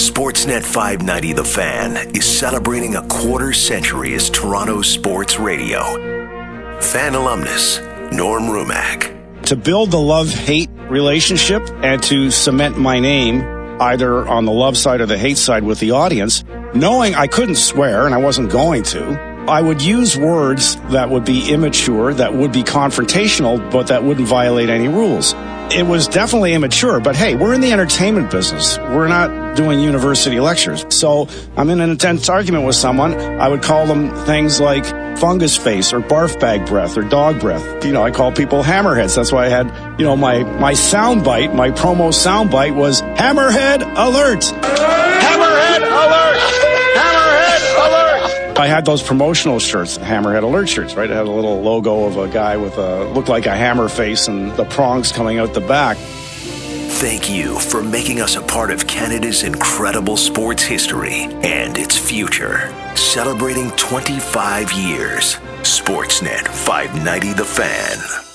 Sportsnet 590 The Fan is celebrating a quarter century as Toronto sports radio. Fan alumnus Norm Rumack. To build the love hate relationship and to cement my name either on the love side or the hate side with the audience, knowing I couldn't swear and I wasn't going to, I would use words that would be immature, that would be confrontational, but that wouldn't violate any rules. It was definitely immature, but hey, we're in the entertainment business. We're not doing university lectures. So I'm in an intense argument with someone. I would call them things like fungus face or barf bag breath or dog breath. You know, I call people hammerheads. That's why I had, you know, my, my sound bite, my promo sound bite was hammerhead alert. Hammerhead alert. I had those promotional shirts, Hammerhead Alert shirts, right? It had a little logo of a guy with a looked like a hammer face and the prongs coming out the back. Thank you for making us a part of Canada's incredible sports history and its future. Celebrating 25 years. Sportsnet 590 The Fan.